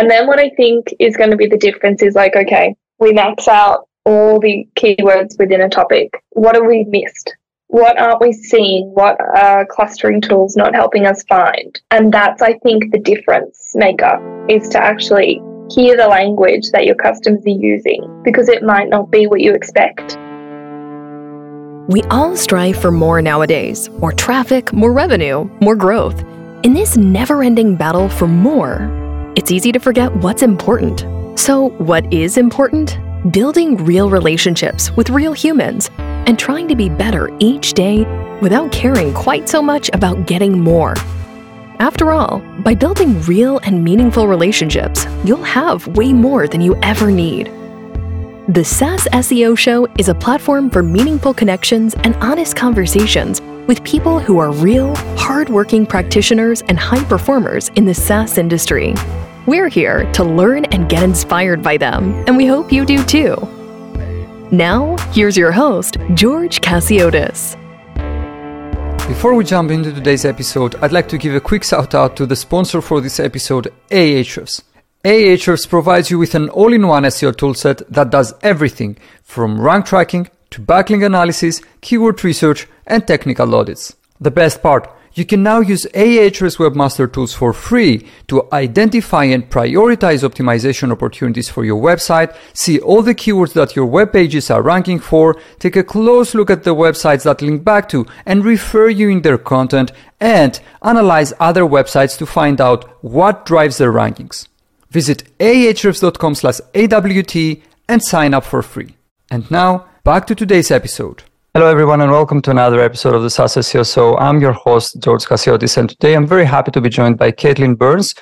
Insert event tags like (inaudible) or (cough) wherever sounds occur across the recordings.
And then what I think is going to be the difference is like, okay, we max out all the keywords within a topic. What have we missed? What aren't we seeing? What are clustering tools not helping us find? And that's, I think, the difference maker is to actually hear the language that your customers are using because it might not be what you expect. We all strive for more nowadays more traffic, more revenue, more growth. In this never ending battle for more, it's easy to forget what's important. So, what is important? Building real relationships with real humans and trying to be better each day without caring quite so much about getting more. After all, by building real and meaningful relationships, you'll have way more than you ever need. The SaaS SEO Show is a platform for meaningful connections and honest conversations with people who are real, hardworking practitioners and high performers in the SaaS industry. We're here to learn and get inspired by them, and we hope you do too. Now, here's your host, George Chasiotis. Before we jump into today's episode, I'd like to give a quick shout out to the sponsor for this episode, Ahrefs. Ahrefs provides you with an all in one SEO toolset that does everything from rank tracking to backlink analysis, keyword research, and technical audits. The best part, you can now use Ahrefs Webmaster Tools for free to identify and prioritize optimization opportunities for your website, see all the keywords that your web pages are ranking for, take a close look at the websites that link back to and refer you in their content, and analyze other websites to find out what drives their rankings. Visit ahrefs.com slash AWT and sign up for free. And now, back to today's episode. Hello, everyone, and welcome to another episode of the SaaS SEO. So I'm your host, George Chasiotis, and today I'm very happy to be joined by Caitlin Burns,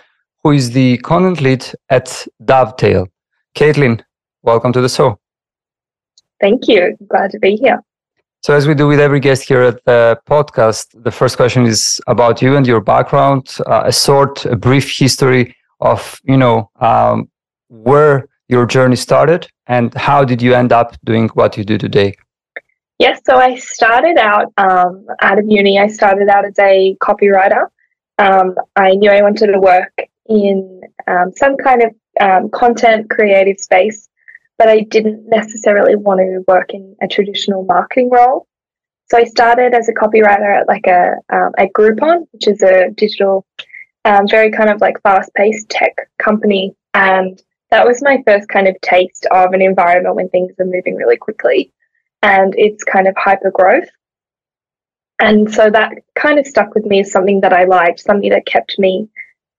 who is the content lead at Dovetail. Caitlin, welcome to the show. Thank you. Glad to be here. So, as we do with every guest here at the podcast, the first question is about you and your background, uh, a short, a brief history of, you know, um, where your journey started and how did you end up doing what you do today? Yes, so I started out um, out of uni. I started out as a copywriter. Um, I knew I wanted to work in um, some kind of um, content creative space, but I didn't necessarily want to work in a traditional marketing role. So I started as a copywriter at like a um, at Groupon, which is a digital, um, very kind of like fast paced tech company, and that was my first kind of taste of an environment when things are moving really quickly and it's kind of hyper growth. And so that kind of stuck with me as something that I liked, something that kept me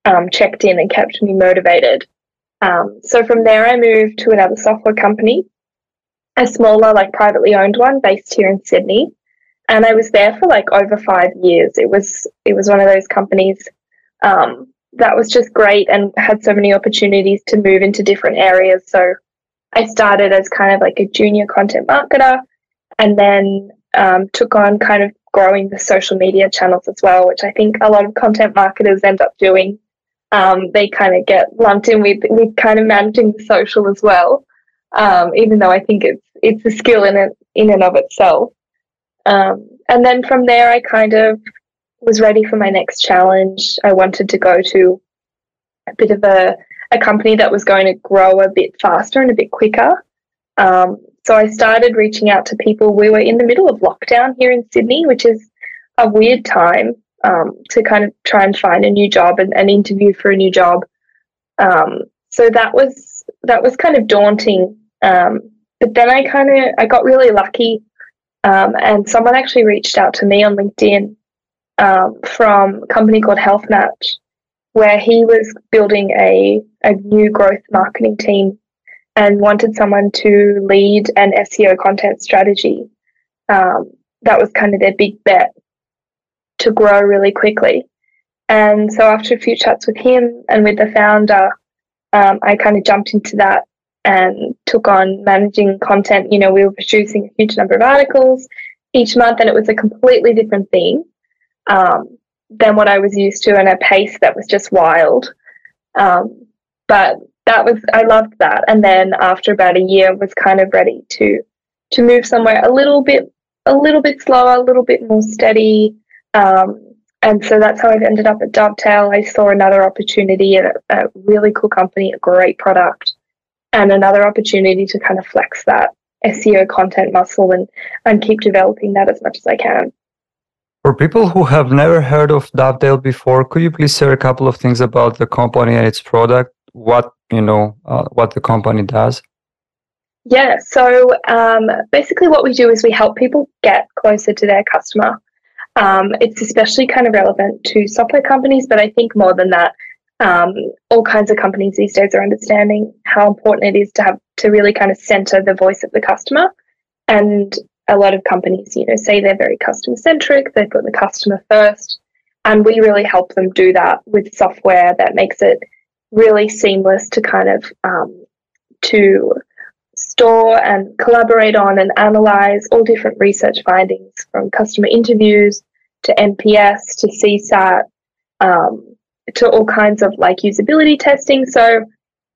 um, checked in and kept me motivated. Um, so from there, I moved to another software company, a smaller, like privately owned one based here in Sydney. And I was there for like over five years. It was it was one of those companies um, that was just great and had so many opportunities to move into different areas. So I started as kind of like a junior content marketer and then um, took on kind of growing the social media channels as well, which I think a lot of content marketers end up doing. Um, they kind of get lumped in with with kind of managing the social as well, um, even though I think it's it's a skill in it in and of itself. Um, and then from there, I kind of was ready for my next challenge. I wanted to go to a bit of a a company that was going to grow a bit faster and a bit quicker. Um, so I started reaching out to people. We were in the middle of lockdown here in Sydney, which is a weird time um, to kind of try and find a new job and, and interview for a new job. Um, so that was that was kind of daunting. Um, but then I kind of I got really lucky, um, and someone actually reached out to me on LinkedIn um, from a company called Health Match, where he was building a a new growth marketing team and wanted someone to lead an SEO content strategy. Um, that was kind of their big bet to grow really quickly. And so after a few chats with him and with the founder, um, I kind of jumped into that and took on managing content. You know, we were producing a huge number of articles each month, and it was a completely different thing um, than what I was used to, and a pace that was just wild. Um, but that was I loved that. And then after about a year, was kind of ready to to move somewhere a little bit a little bit slower, a little bit more steady. Um, and so that's how I've ended up at Dovetail. I saw another opportunity at a, a really cool company, a great product, and another opportunity to kind of flex that SEO content muscle and and keep developing that as much as I can. For people who have never heard of Dovetail before, could you please share a couple of things about the company and its product? What you know, uh, what the company does? Yeah, so um, basically, what we do is we help people get closer to their customer. Um, it's especially kind of relevant to software companies, but I think more than that, um, all kinds of companies these days are understanding how important it is to have to really kind of center the voice of the customer. And a lot of companies, you know, say they're very customer centric, they put the customer first, and we really help them do that with software that makes it really seamless to kind of um, to store and collaborate on and analyze all different research findings from customer interviews to NPS to CSAT um, to all kinds of like usability testing. So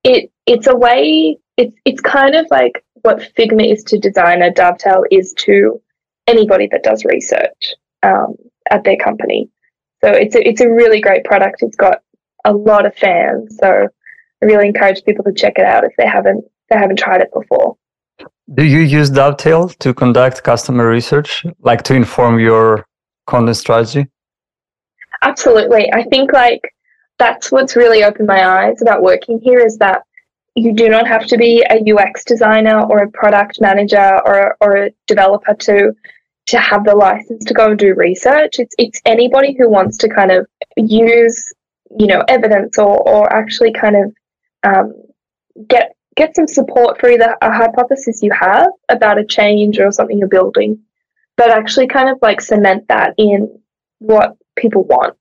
it it's a way it's it's kind of like what Figma is to designer, Dovetail is to anybody that does research um, at their company. So it's a, it's a really great product. It's got a lot of fans. So I really encourage people to check it out if they haven't they haven't tried it before. Do you use Dovetail to conduct customer research, like to inform your content strategy? Absolutely. I think like that's what's really opened my eyes about working here is that you do not have to be a UX designer or a product manager or, or a developer to to have the license to go and do research. It's it's anybody who wants to kind of use you know evidence or or actually kind of um, get get some support for either a hypothesis you have about a change or something you're building, but actually kind of like cement that in what people want.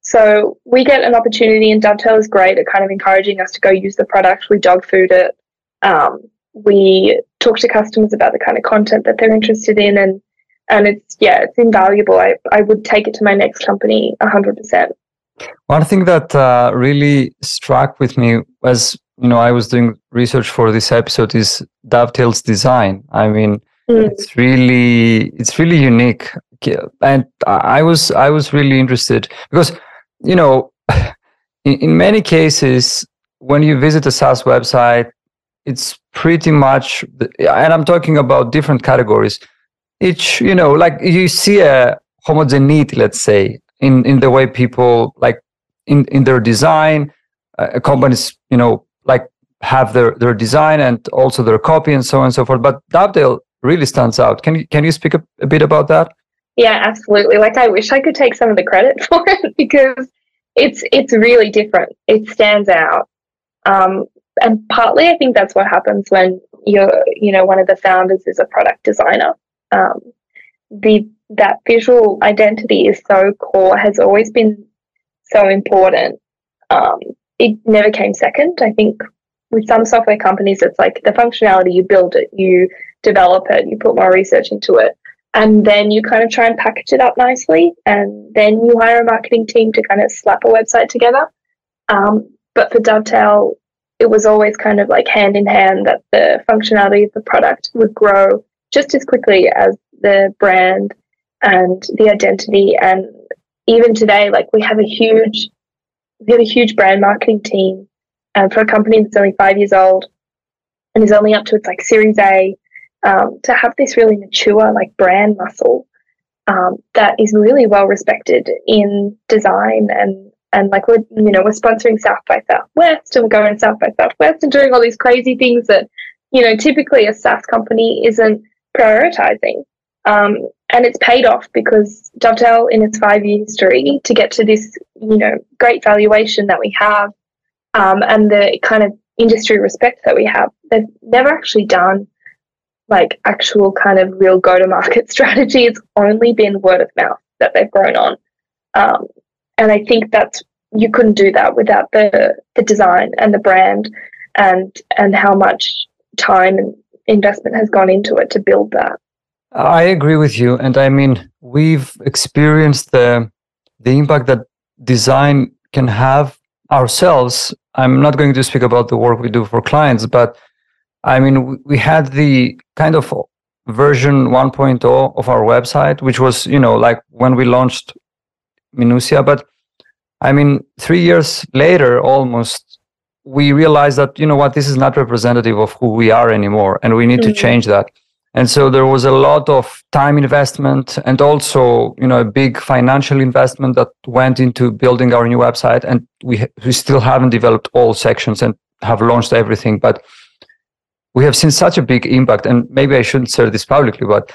So we get an opportunity, and Dovetail is great at kind of encouraging us to go use the product. We dog food it. Um, we talk to customers about the kind of content that they're interested in, and and it's yeah, it's invaluable. I I would take it to my next company hundred percent. One thing that uh, really struck with me as you know I was doing research for this episode is Dovetail's design. I mean, mm. it's really it's really unique, and I was I was really interested because you know in, in many cases when you visit a SaaS website, it's pretty much and I'm talking about different categories. Each you know like you see a homogeneity, let's say, in in the way people like in in their design. Uh, companies you know like have their their design and also their copy and so on and so forth. But Dovetail really stands out. Can you can you speak a, a bit about that? Yeah, absolutely. Like I wish I could take some of the credit (laughs) for it because it's it's really different. It stands out. Um, and partly I think that's what happens when you're you know one of the founders is a product designer. Um, the that visual identity is so core, has always been so important. Um, it never came second. I think with some software companies, it's like the functionality, you build it, you develop it, you put more research into it, and then you kind of try and package it up nicely, and then you hire a marketing team to kind of slap a website together. Um, but for Dovetail, it was always kind of like hand in hand that the functionality of the product would grow just as quickly as the brand and the identity and even today like we have a huge we have a huge brand marketing team um, for a company that's only five years old and is only up to its like series a um, to have this really mature like brand muscle um, that is really well respected in design and and like we're you know we're sponsoring South by Southwest and we're going South by Southwest and doing all these crazy things that you know typically a SaaS company isn't prioritizing. Um, and it's paid off because Dovetail, in its five year history, to get to this, you know, great valuation that we have, um, and the kind of industry respect that we have, they've never actually done like actual kind of real go to market (laughs) strategy. It's only been word of mouth that they've grown on, um, and I think that's you couldn't do that without the the design and the brand, and and how much time and investment has gone into it to build that. I agree with you, and I mean we've experienced the the impact that design can have ourselves. I'm not going to speak about the work we do for clients, but I mean we had the kind of version 1.0 of our website, which was you know like when we launched Minuttia, but I mean, three years later, almost, we realized that you know what, this is not representative of who we are anymore, and we need mm-hmm. to change that. And so there was a lot of time investment and also, you know, a big financial investment that went into building our new website. And we we still haven't developed all sections and have launched everything, but we have seen such a big impact. And maybe I shouldn't say this publicly, but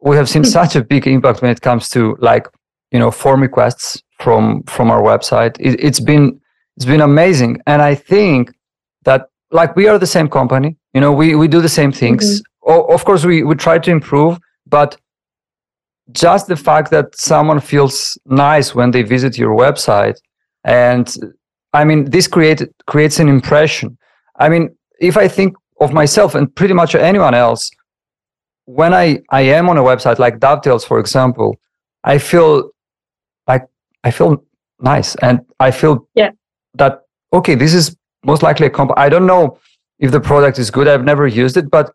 we have seen such a big impact when it comes to like you know form requests from from our website it, has been it's been amazing and i think that like we are the same company you know we we do the same things mm-hmm. Of course we we try to improve but just the fact that someone feels nice when they visit your website and i mean this create, creates an impression i mean if i think of myself and pretty much anyone else when I, I am on a website like Dovetails, for example, I feel like I feel nice and I feel yeah. that okay, this is most likely a comp. I don't know if the product is good. I've never used it, but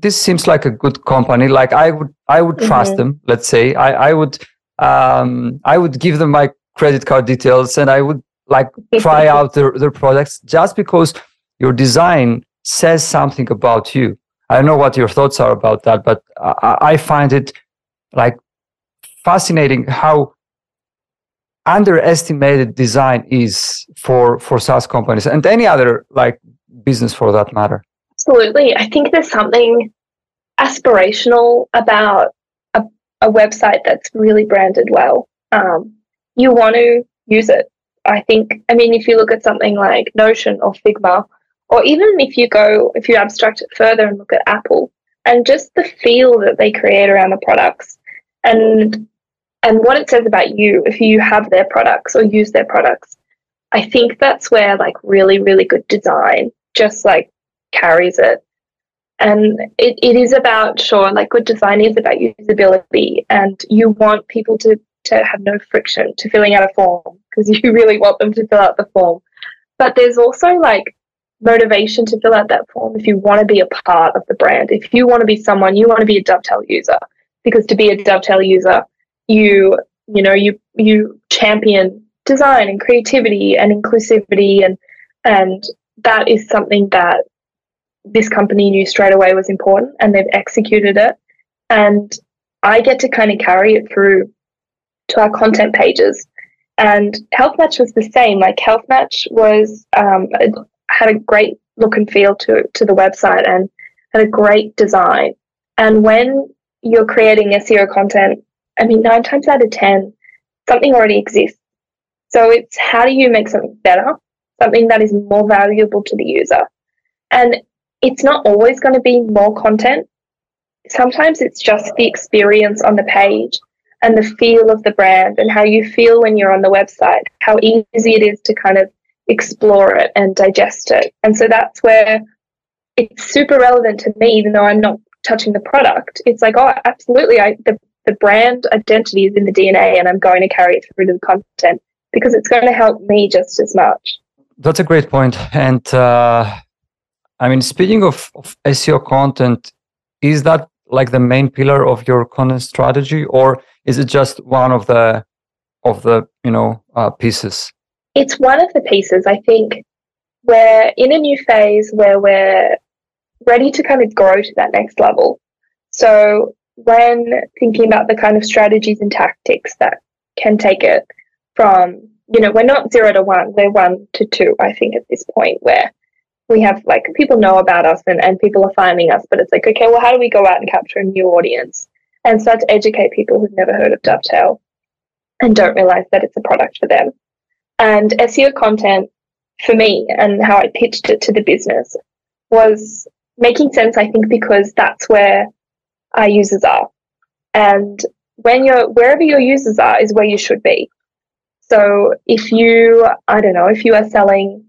this seems like a good company. Like I would I would trust mm-hmm. them. Let's say I I would um I would give them my credit card details and I would like try out their their products just because your design says something about you I don't know what your thoughts are about that, but I, I find it like fascinating how underestimated design is for for SaaS companies and any other like business for that matter. Absolutely, I think there's something aspirational about a, a website that's really branded well. Um, you want to use it. I think. I mean, if you look at something like Notion or Figma or even if you go, if you abstract it further and look at Apple and just the feel that they create around the products and and what it says about you if you have their products or use their products. I think that's where like really, really good design just like carries it. And it, it is about, sure, like good design is about usability and you want people to, to have no friction to filling out a form because (laughs) you really want them to fill out the form. But there's also like motivation to fill out that form if you want to be a part of the brand. If you want to be someone, you want to be a Dovetail user because to be a Dovetail user, you you know you you champion design and creativity and inclusivity and and that is something that this company knew straight away was important and they've executed it and I get to kind of carry it through to our content pages and Health Match was the same. Like Health Match was um, had a great look and feel to to the website and had a great design. And when you're creating SEO content, I mean, nine times out of ten, something already exists. So it's how do you make something better, something that is more valuable to the user, and it's not always going to be more content. Sometimes it's just the experience on the page and the feel of the brand and how you feel when you're on the website, how easy it is to kind of explore it and digest it. And so that's where it's super relevant to me, even though I'm not touching the product. It's like, oh, absolutely, I the, the brand identity is in the DNA and I'm going to carry it through to the content because it's going to help me just as much. That's a great point. And uh, I mean, speaking of, of SEO content, is that like the main pillar of your content strategy, or is it just one of the of the you know uh, pieces? it's one of the pieces. I think we're in a new phase where we're ready to kind of grow to that next level. So when thinking about the kind of strategies and tactics that can take it from, you know, we're not zero to one, we're one to two, I think, at this point where we have like people know about us and, and people are finding us, but it's like, okay, well, how do we go out and capture a new audience and start to educate people who've never heard of Dovetail and don't realize that it's a product for them? And SEO content for me and how I pitched it to the business was making sense, I think, because that's where our users are. And when you're wherever your users are is where you should be. So if you, I don't know, if you are selling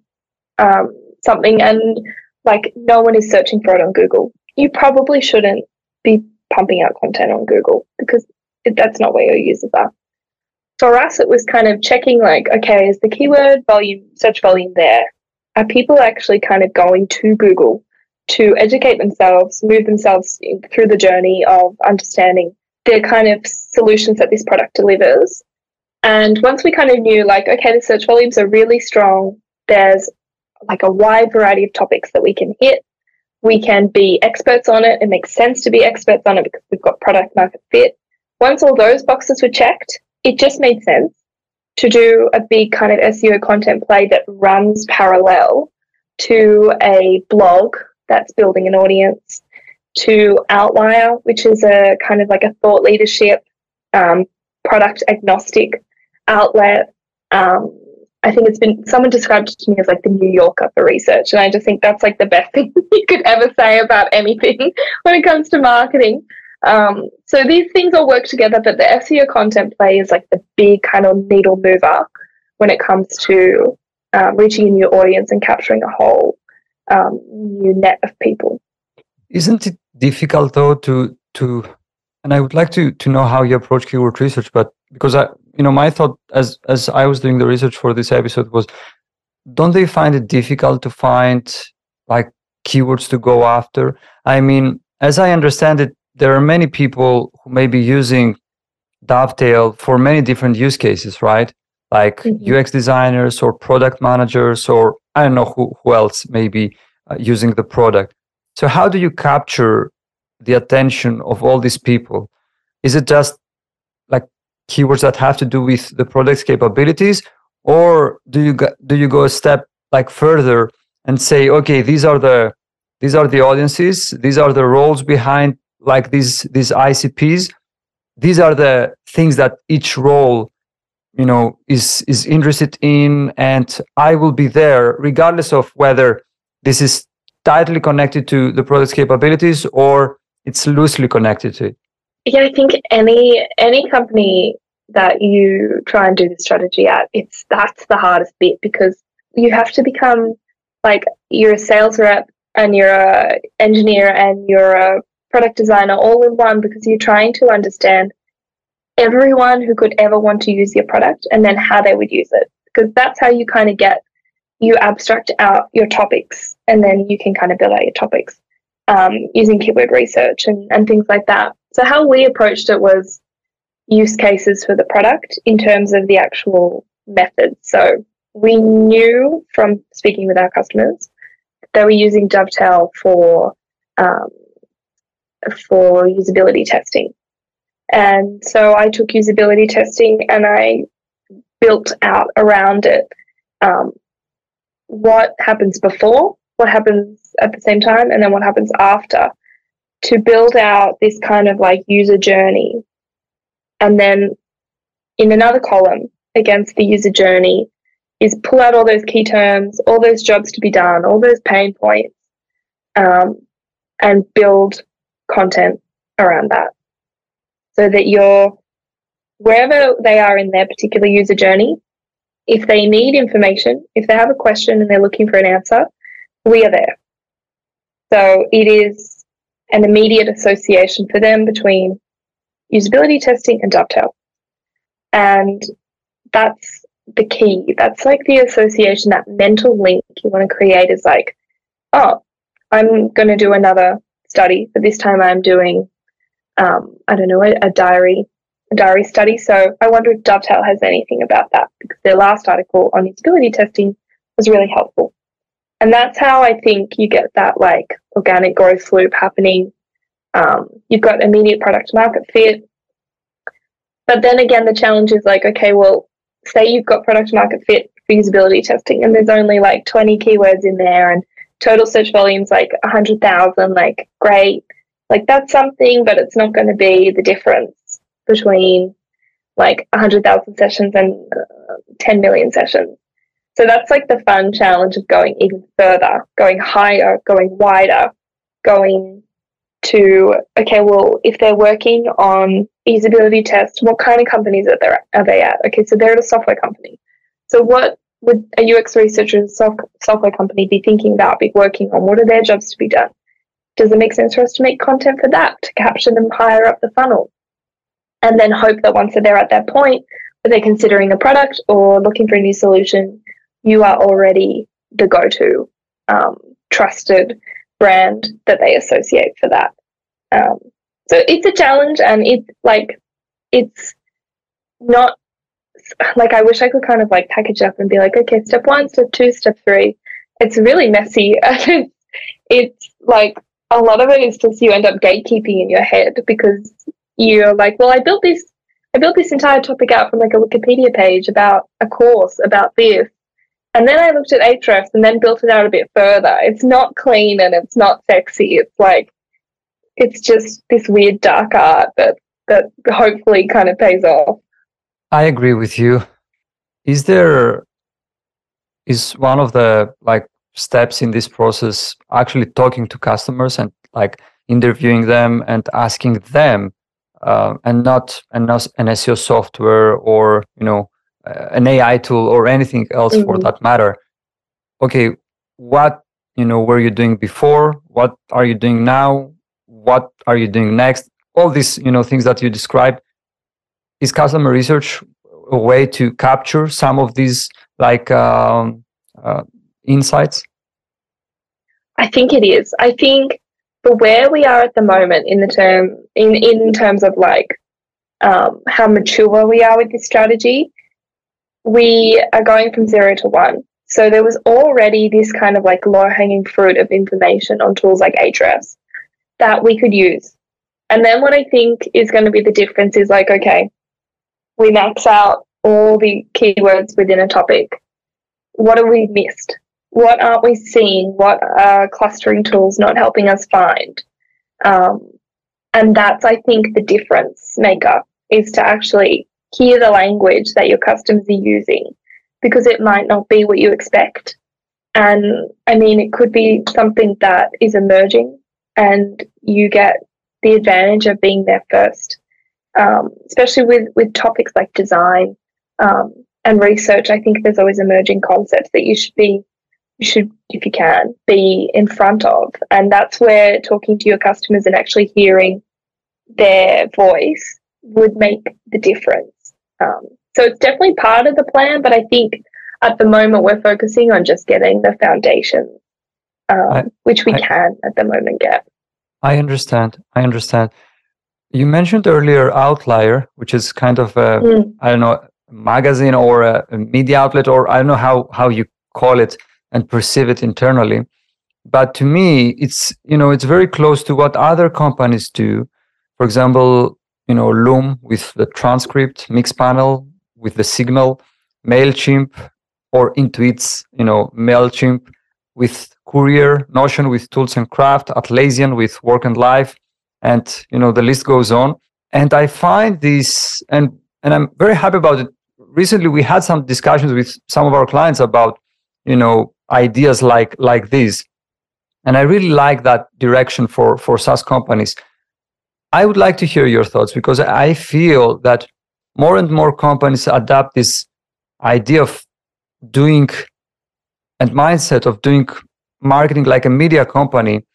um, something and like no one is searching for it on Google, you probably shouldn't be pumping out content on Google because that's not where your users are for us, it was kind of checking like, okay, is the keyword volume, search volume there? Are people actually kind of going to Google to educate themselves, move themselves through the journey of understanding the kind of solutions that this product delivers? And once we kind of knew, like, okay, the search volumes are really strong, there's like a wide variety of topics that we can hit. We can be experts on it. It makes sense to be experts on it because we've got product market fit. Once all those boxes were checked, it just made sense to do a big kind of SEO content play that runs parallel to a blog that's building an audience, to Outlier, which is a kind of like a thought leadership, um, product agnostic outlet. Um, I think it's been someone described it to me as like the New Yorker for research, and I just think that's like the best (laughs) thing you could ever say about anything (laughs) when it comes to marketing. Um, so these things all work together, but the SEO content play is like the big kind of needle mover when it comes to um, reaching a new audience and capturing a whole um, new net of people. Isn't it difficult though to to? And I would like to to know how you approach keyword research, but because I, you know, my thought as as I was doing the research for this episode was, don't they find it difficult to find like keywords to go after? I mean, as I understand it, there are many people who may be using Dovetail for many different use cases, right? Like mm-hmm. UX designers or product managers, or I don't know who, who else may be uh, using the product. So, how do you capture the attention of all these people? Is it just keywords that have to do with the product's capabilities, or do you go, do you go a step like further and say, okay, these are the these are the audiences, these are the roles behind like these these ICPs, these are the things that each role you know is is interested in and i will be there regardless of whether this is tightly connected to the product's capabilities or it's loosely connected to it yeah i think any any company that you try and do the strategy at it's that's the hardest bit because you have to become like you're a sales rep and you're a engineer and you're a product designer all in one because you're trying to understand everyone who could ever want to use your product and then how they would use it because that's how you kind of get you abstract out your topics and then you can kind of build out your topics um, using keyword research and, and things like that so how we approached it was use cases for the product in terms of the actual methods so we knew from speaking with our customers they were using dovetail for um, for usability testing. And so I took usability testing and I built out around it um, what happens before, what happens at the same time, and then what happens after to build out this kind of like user journey. And then in another column against the user journey is pull out all those key terms, all those jobs to be done, all those pain points, um, and build content around that so that you're wherever they are in their particular user journey if they need information if they have a question and they're looking for an answer we are there so it is an immediate association for them between usability testing and dovetail and that's the key that's like the association that mental link you want to create is like oh i'm going to do another study, but this time I'm doing, um, I don't know, a, a diary a diary study. So I wonder if Dovetail has anything about that because their last article on usability testing was really helpful. And that's how I think you get that like organic growth loop happening. Um, you've got immediate product market fit. But then again, the challenge is like, okay, well, say you've got product market fit feasibility testing and there's only like 20 keywords in there and total search volume's like 100,000, like great. Like that's something, but it's not going to be the difference between like 100,000 sessions and uh, 10 million sessions. So that's like the fun challenge of going even further, going higher, going wider, going to, okay, well, if they're working on usability tests, what kind of companies are, there, are they at? Okay, so they're at a software company. So what would a UX researcher software company be thinking about, be working on? What are their jobs to be done? Does it make sense for us to make content for that, to capture them higher up the funnel? And then hope that once they're at that point where they're considering a product or looking for a new solution, you are already the go to um, trusted brand that they associate for that. Um, so it's a challenge and it's like, it's not like I wish I could kind of like package up and be like, okay, step one, step two, step three. It's really messy. (laughs) And it's like a lot of it is just you end up gatekeeping in your head because you're like, well, I built this I built this entire topic out from like a Wikipedia page about a course about this. And then I looked at Ahrefs and then built it out a bit further. It's not clean and it's not sexy. It's like it's just this weird dark art that that hopefully kind of pays off. I agree with you. Is there is one of the like steps in this process actually talking to customers and like interviewing them and asking them uh, and not and not an SEO software or you know an AI tool or anything else mm-hmm. for that matter. Okay, what you know were you doing before? What are you doing now? What are you doing next? All these you know things that you described. Is customer research a way to capture some of these like um, uh, insights? I think it is. I think for where we are at the moment in the term in in terms of like um, how mature we are with this strategy, we are going from zero to one. So there was already this kind of like low hanging fruit of information on tools like Ahrefs that we could use. And then what I think is going to be the difference is like, okay, we max out all the keywords within a topic. What have we missed? What aren't we seeing? What are clustering tools not helping us find? Um, and that's, I think, the difference maker is to actually hear the language that your customers are using because it might not be what you expect. And I mean, it could be something that is emerging and you get the advantage of being there first, um, especially with, with topics like design um, and research. I think there's always emerging concepts that you should be, you should, if you can, be in front of. And that's where talking to your customers and actually hearing their voice would make the difference. Um, so it's definitely part of the plan, but I think at the moment we're focusing on just getting the foundation, um, I, which we I, can at the moment get. I understand. I understand. You mentioned earlier Outlier, which is kind of a mm. I don't know magazine or a, a media outlet, or I don't know how how you call it and perceive it internally. But to me, it's you know it's very close to what other companies do. For example, you know, Loom with the transcript, Mixpanel with the signal, MailChimp or Intuit's, you know, MailChimp with Courier, Notion with Tools and Craft, Atlassian with Work and Life, and you know the list goes on. And I find this, and and I'm very happy about it. Recently, we had some discussions with some of our clients about, you know, ideas like like this, and I really like that direction for for SaaS companies I would like to hear your thoughts because I feel that more and more companies adopt this idea of doing and mindset of doing marketing like a media company.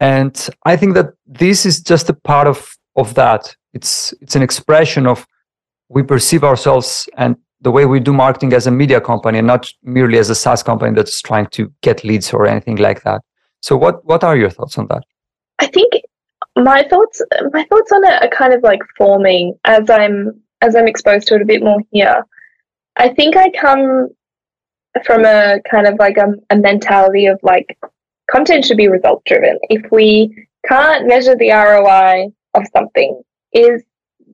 And I think that this is just a part of, of that. It's it's an expression of we perceive ourselves and the way we do marketing as a media company and not merely as a SaaS company that's trying to get leads or anything like that. So what what are your thoughts on that? I think my thoughts my thoughts on it are kind of like forming as I'm as I'm exposed to it a bit more here. I think I come from a kind of like a, a mentality of like content should be result driven. If we can't measure the ROI of something, is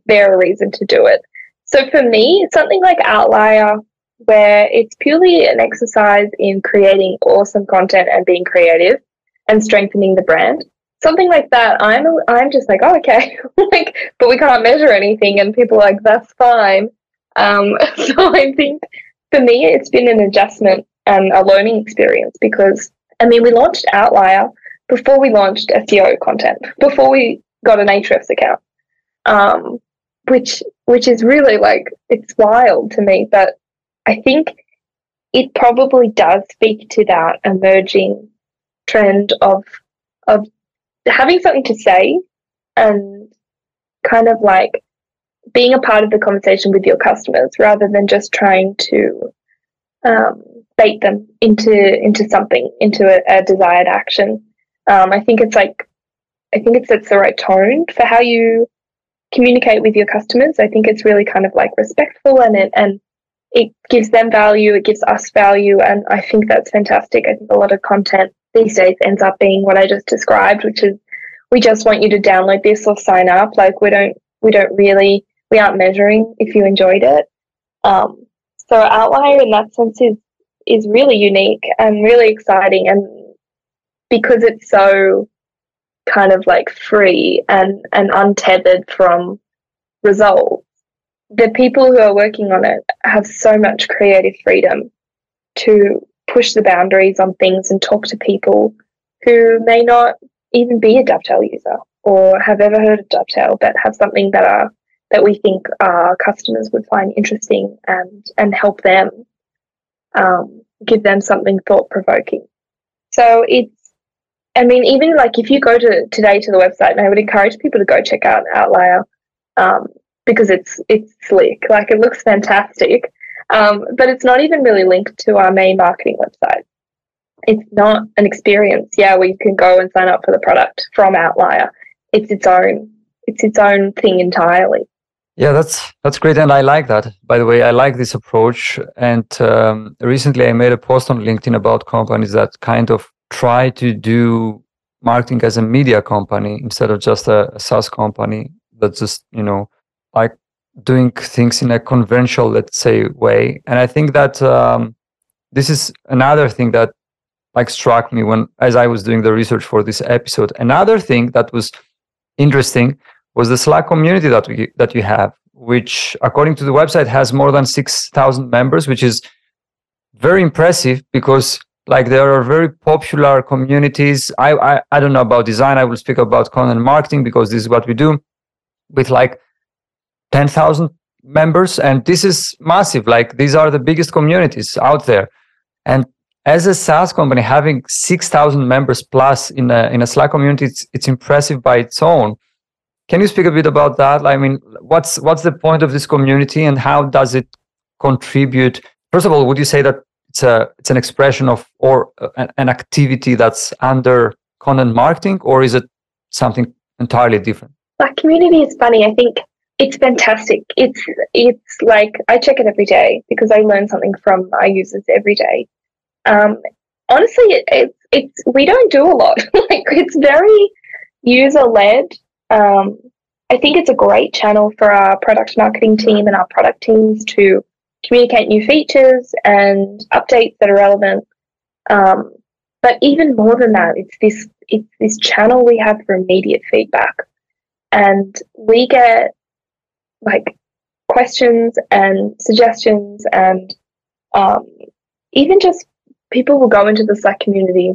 there a reason to do it? So for me, something like Outlier, where it's purely an exercise in creating awesome content and being creative and strengthening the brand something like that, I'm I'm just like, oh, okay, (laughs) like, but we can't measure anything, and people are like, that's fine. Um, (laughs) so I think for me, it's been an adjustment and a learning experience because I mean, we launched Outlier before we launched SEO content, before we got an Ahrefs account, um, which which is really like it's wild to me, but I think it probably does speak to that emerging trend of of having something to say and kind of like being a part of the conversation with your customers rather than just trying to um, bait them into into something into a, a desired action. Um, I think it's like I think it sets the right tone for how you communicate with your customers. I think it's really kind of like respectful and and it gives them value, it gives us value, and I think that's fantastic. I think a lot of content these days ends up being what I just described, which is we just want you to download this or sign up. Like we don't we don't really we aren't measuring if you enjoyed it. Um, so Outlier in that sense is is really unique and really exciting, and because it's so kind of like free and and untethered from results, the people who are working on it have so much creative freedom to push the boundaries on things and talk to people who may not even be a Dovetail user or have ever heard of Dovetail, but have something that are that we think our customers would find interesting and and help them um, give them something thought provoking. So it's I mean, even like if you go to today to the website, and I would encourage people to go check out Outlier um, because it's it's slick, like it looks fantastic, um, but it's not even really linked to our main marketing website it's not an experience, yeah, where you can go and sign up for the product from Outlier. It's its own it's its own thing entirely. Yeah, that's that's great, and I like that. By the way, I like this approach. And um, recently, I made a post on LinkedIn about companies that kind of try to do marketing as a media company instead of just a, a SaaS company that's just you know like doing things in a conventional, let's say, way. And I think that um, this is another thing that like struck me when as I was doing the research for this episode. Another thing that was interesting was the Slack community that we that you have, which according to the website has more than six thousand members, which is very impressive because like there are very popular communities. I, I I don't know about design. I will speak about content marketing because this is what we do with like ten thousand members, and this is massive. Like these are the biggest communities out there, and as a SaaS company, having 6,000 members plus in a, in a Slack community, it's, it's impressive by its own. Can you speak a bit about that? I mean, what's, what's the point of this community and how does it contribute? First of all, would you say that it's, a, it's an expression of or uh, an, an activity that's under content marketing or is it something entirely different? That community is funny. I think it's fantastic. It's it's like I check it every day because I learn something from our users every day. Um, honestly, it, it's it's we don't do a lot. (laughs) like it's very user led. Um, I think it's a great channel for our product marketing team and our product teams to communicate new features and updates that are relevant. Um, but even more than that, it's this it's this channel we have for immediate feedback, and we get like questions and suggestions and um, even just people will go into the Slack community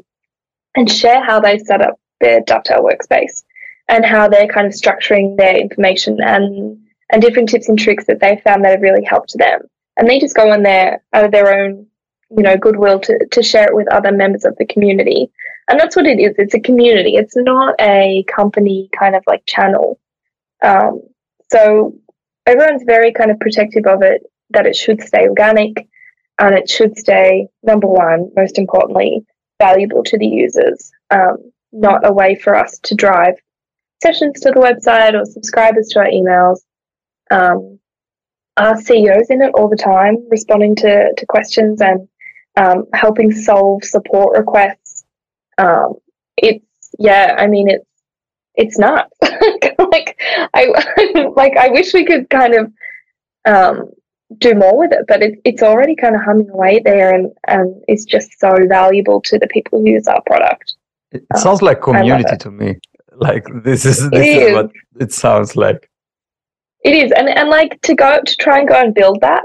and share how they set up their Dovetail workspace and how they're kind of structuring their information and and different tips and tricks that they found that have really helped them. And they just go in there out of their own, you know, goodwill to, to share it with other members of the community. And that's what it is. It's a community. It's not a company kind of like channel. Um, so everyone's very kind of protective of it, that it should stay organic and it should stay number one, most importantly, valuable to the users, um, not a way for us to drive sessions to the website or subscribers to our emails. Um, our CEO's in it all the time, responding to, to questions and um, helping solve support requests. Um, it's yeah, I mean it's it's not (laughs) like I (laughs) like I wish we could kind of um, do more with it, but it, it's already kind of humming away there and, and it's just so valuable to the people who use our product. It um, sounds like community to me. (laughs) Like this is this is, is what it sounds like. It is. And and like to go to try and go and build that.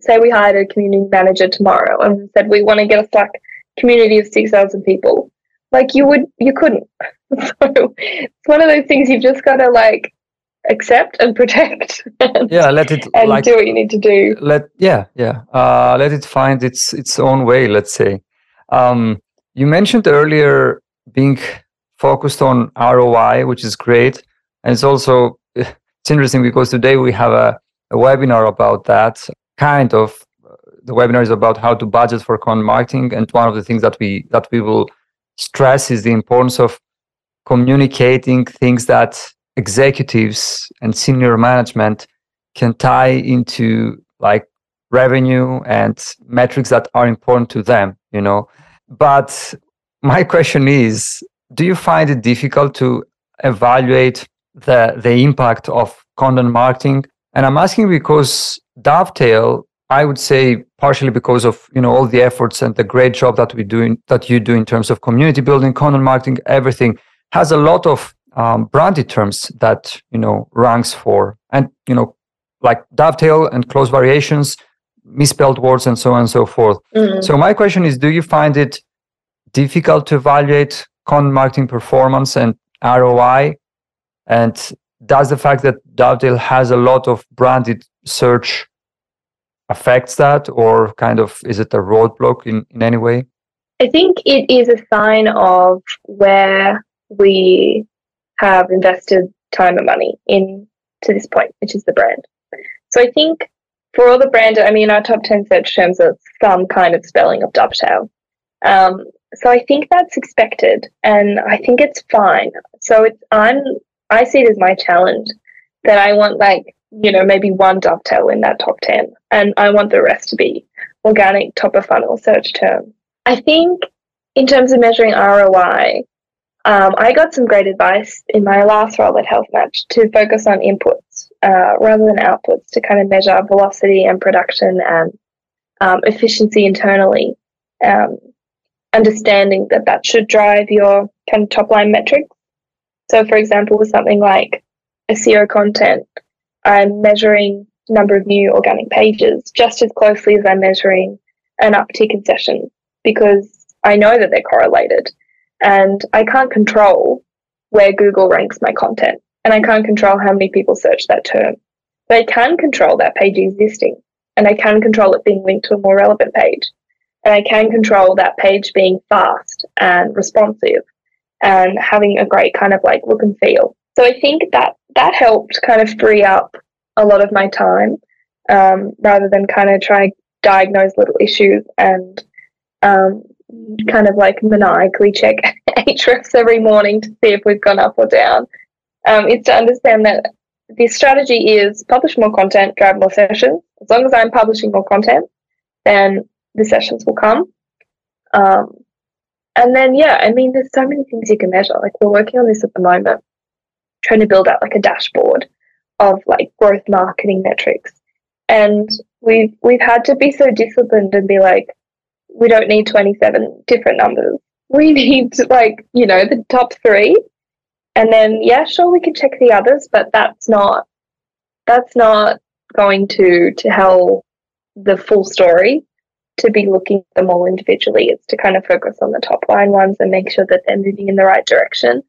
Say we hired a community manager tomorrow and said we want to get a Slack community of six thousand people. Like you would you couldn't. (laughs) so it's one of those things you've just gotta like accept and protect (laughs) and, yeah let it and like, do what you need to do. let yeah yeah uh, let it find its its own way let's say. Um, you mentioned earlier being focused on roi which is great and it's also (laughs) it's interesting because today we have a, a webinar about that kind of the webinar is about how to budget for content marketing and one of the things that we that we will stress is the importance of communicating things that executives and senior management can tie into like revenue and metrics that are important to them, you know. But my (laughs) question is, do you find it difficult to evaluate the the impact of content marketing? And I'm asking because Dovetail, I would say partially because of you know all the efforts and the great job that we do that you do in terms of community building, content marketing, everything has a lot of um, branded terms that you know ranks for, and you know like dovetail and close variations, misspelled words, and so on and so forth. Mm-hmm. So my question is, do you find it difficult to evaluate content marketing performance and ROI? And does the fact that Dovetail has a lot of branded search affects that, or kind of is it a roadblock in, in any way? I think it is a sign of where we have invested time and money in to this point, which is the brand. So I think for all the brand, I mean, our top 10 search terms are some kind of spelling of dovetail. Um, so I think that's expected and I think it's fine. So it's, I'm, I see it as my challenge that I want like, you know, maybe one dovetail in that top 10 and I want the rest to be organic top of funnel search term. I think in terms of measuring ROI, um, I got some great advice in my last role at HealthMatch to focus on inputs uh, rather than outputs to kind of measure velocity and production and um, efficiency internally. Um, understanding that that should drive your kind of top line metrics. So, for example, with something like SEO content, I'm measuring number of new organic pages just as closely as I'm measuring an uptick in sessions because I know that they're correlated and I can't control where Google ranks my content and I can't control how many people search that term. But I can control that page existing and I can control it being linked to a more relevant page. And I can control that page being fast and responsive and having a great kind of like look and feel. So I think that that helped kind of free up a lot of my time um, rather than kind of try to diagnose little issues and um, kind of like maniacally check (laughs) Ahrefs every morning to see if we've gone up or down. Um, it's to understand that the strategy is publish more content, drive more sessions. As long as I'm publishing more content, then the sessions will come. Um, and then, yeah, I mean, there's so many things you can measure. Like, we're working on this at the moment, trying to build out like a dashboard of like growth marketing metrics. And we've we've had to be so disciplined and be like, we don't need 27 different numbers. (laughs) We need like, you know, the top three. And then, yeah, sure, we can check the others, but that's not, that's not going to, to tell the full story to be looking at them all individually. It's to kind of focus on the top line ones and make sure that they're moving in the right direction.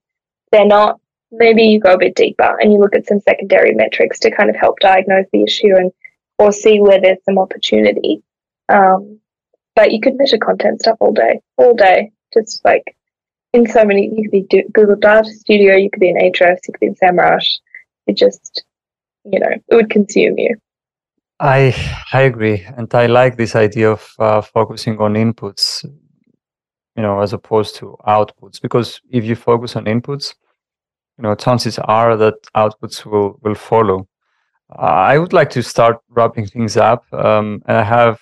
They're not, maybe you go a bit deeper and you look at some secondary metrics to kind of help diagnose the issue and, or see where there's some opportunity. Um, but you could measure content stuff all day, all day. Just like in so many, you could be Google Data Studio, you could be in Ahrefs, you could be in SEMrush. It just, you know, it would consume you. I I agree, and I like this idea of uh, focusing on inputs, you know, as opposed to outputs. Because if you focus on inputs, you know, chances are that outputs will will follow. Uh, I would like to start wrapping things up, um, and I have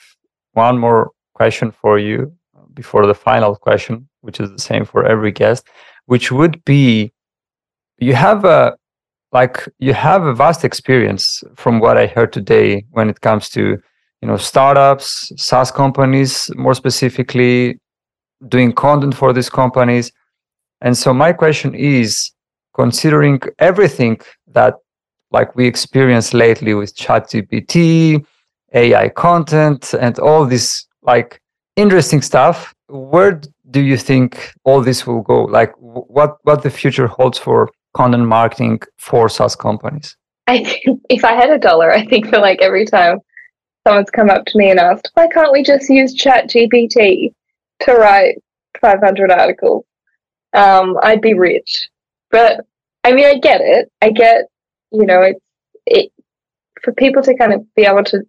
one more question for you uh, before the final question, which is the same for every guest, which would be you have a like you have a vast experience from what I heard today when it comes to you know startups, SaaS companies, more specifically doing content for these companies. And so my question is considering everything that like we experienced lately with ChatGPT, AI content and all this like interesting stuff. Where do you think all this will go? Like what what the future holds for content marketing for SaaS companies? I think (laughs) if I had a dollar, I think for like every time someone's come up to me and asked, why can't we just use ChatGPT to write 500 articles? Um, I'd be rich. But I mean, I get it. I get, you know, it's it for people to kind of be able to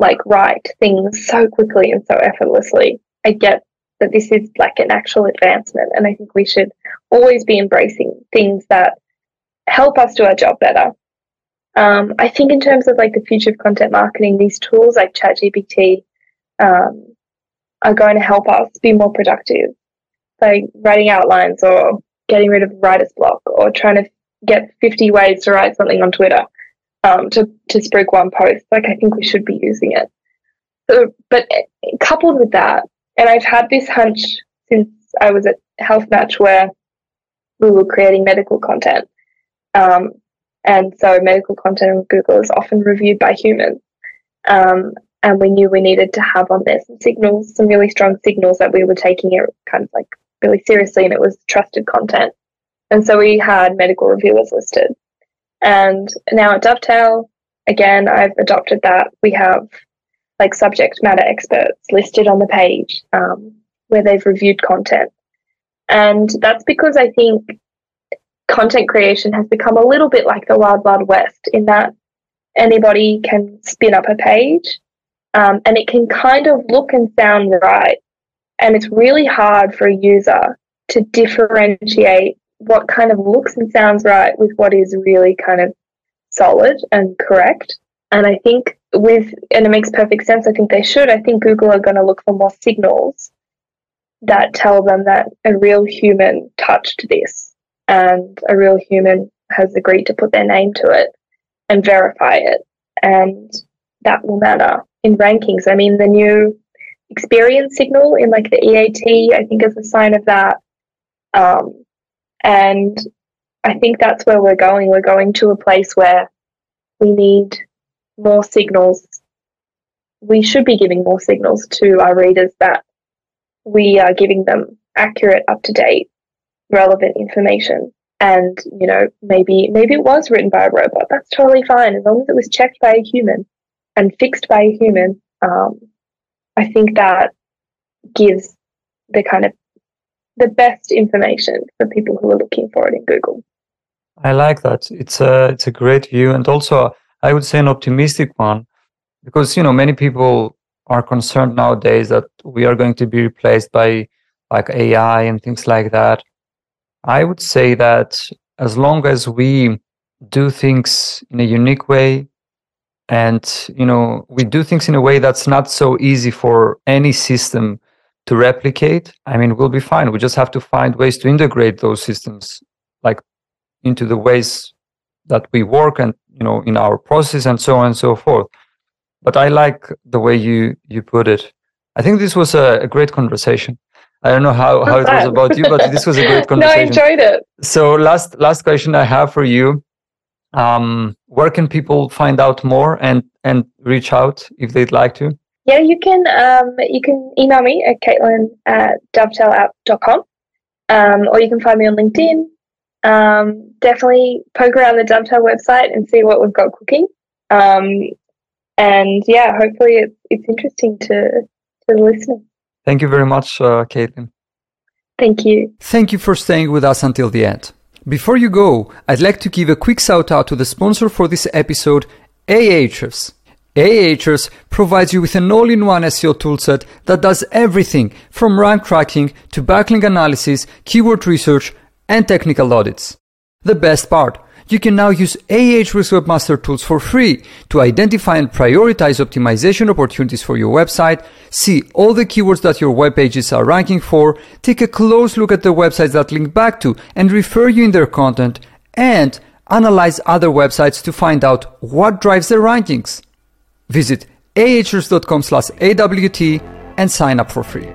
like write things so quickly and so effortlessly. I get that this is like an actual advancement, and I think we should always be embracing things that help us do our job better. Um, I think in terms of like the future of content marketing, these tools like ChatGPT um, are going to help us be more productive, like writing outlines or getting rid of writer's block or trying to get 50 ways to write something on Twitter um, to, to spruik one post. Like, I think we should be using it. So, but coupled with that, and I've had this hunch since I was at HealthMatch where we were creating medical content. Um, and so medical content on Google is often reviewed by humans. Um, and we knew we needed to have on there some signals, some really strong signals that we were taking it kind of like really seriously and it was trusted content. And so we had medical reviewers listed. And now at Dovetail, again, I've adopted that. We have like subject matter experts listed on the page um, where they've reviewed content. And that's because I think content creation has become a little bit like the Wild Wild West in that anybody can spin up a page um, and it can kind of look and sound right. And it's really hard for a user to differentiate what kind of looks and sounds right with what is really kind of solid and correct. And I think with, and it makes perfect sense, I think they should. I think Google are going to look for more signals that tell them that a real human touched this and a real human has agreed to put their name to it and verify it. And that will matter in rankings. I mean, the new experience signal in like the EAT, I think, is a sign of that. Um, and I think that's where we're going. We're going to a place where we need more signals. We should be giving more signals to our readers that we are giving them accurate, up to date, relevant information. And, you know, maybe maybe it was written by a robot. That's totally fine as long as it was checked by a human and fixed by a human. Um, I think that gives the kind of the best information for people who are looking for it in Google. I like that. It's a it's a great view, and also I would say an optimistic one, because you know many people are concerned nowadays that we are going to be replaced by like AI and things like that. I would say that as long as we do things in a unique way and you know we do things in a way that's not so easy for any system to replicate i mean we'll be fine. We just have to find ways to integrate those systems like into the ways that we work and you know in our process and so on and so forth. But i like the way you you put it. I think this was a, a great conversation. I don't know how, how it was about you but this was a great conversation (laughs) no, i enjoyed it. So last last question i have for you. Um, where can people find out more and and reach out if they'd like to yeah you can um, you can email me at caitlin at dovetailapp.com um, or you can find me on linkedin. Um, definitely poke around the dovetail website and see what we've got cooking. Um, and yeah hopefully it's, it's interesting to to the listeners. Thank you very much uh, caitlin. Thank you. Thank you for staying with us until the end. Before you go, I'd like to give a quick shout out to the sponsor for this episode, Ahrefs. Ahrefs provides you with an all-in-one SEO toolset that does everything from rank tracking to backlink analysis, keyword research, and technical audits. The best part, you can now use Ahrefs Webmaster Tools for free to identify and prioritize optimization opportunities for your website, see all the keywords that your web pages are ranking for, take a close look at the websites that link back to and refer you in their content, and analyze other websites to find out what drives their rankings. Visit ahrefs.com slash AWT and sign up for free.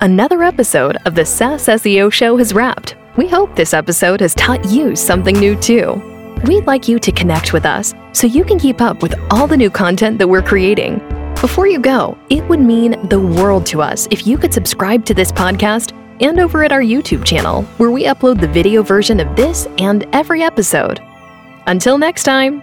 Another episode of the SaaS SEO Show has wrapped. We hope this episode has taught you something new too. We'd like you to connect with us so you can keep up with all the new content that we're creating. Before you go, it would mean the world to us if you could subscribe to this podcast and over at our YouTube channel, where we upload the video version of this and every episode. Until next time.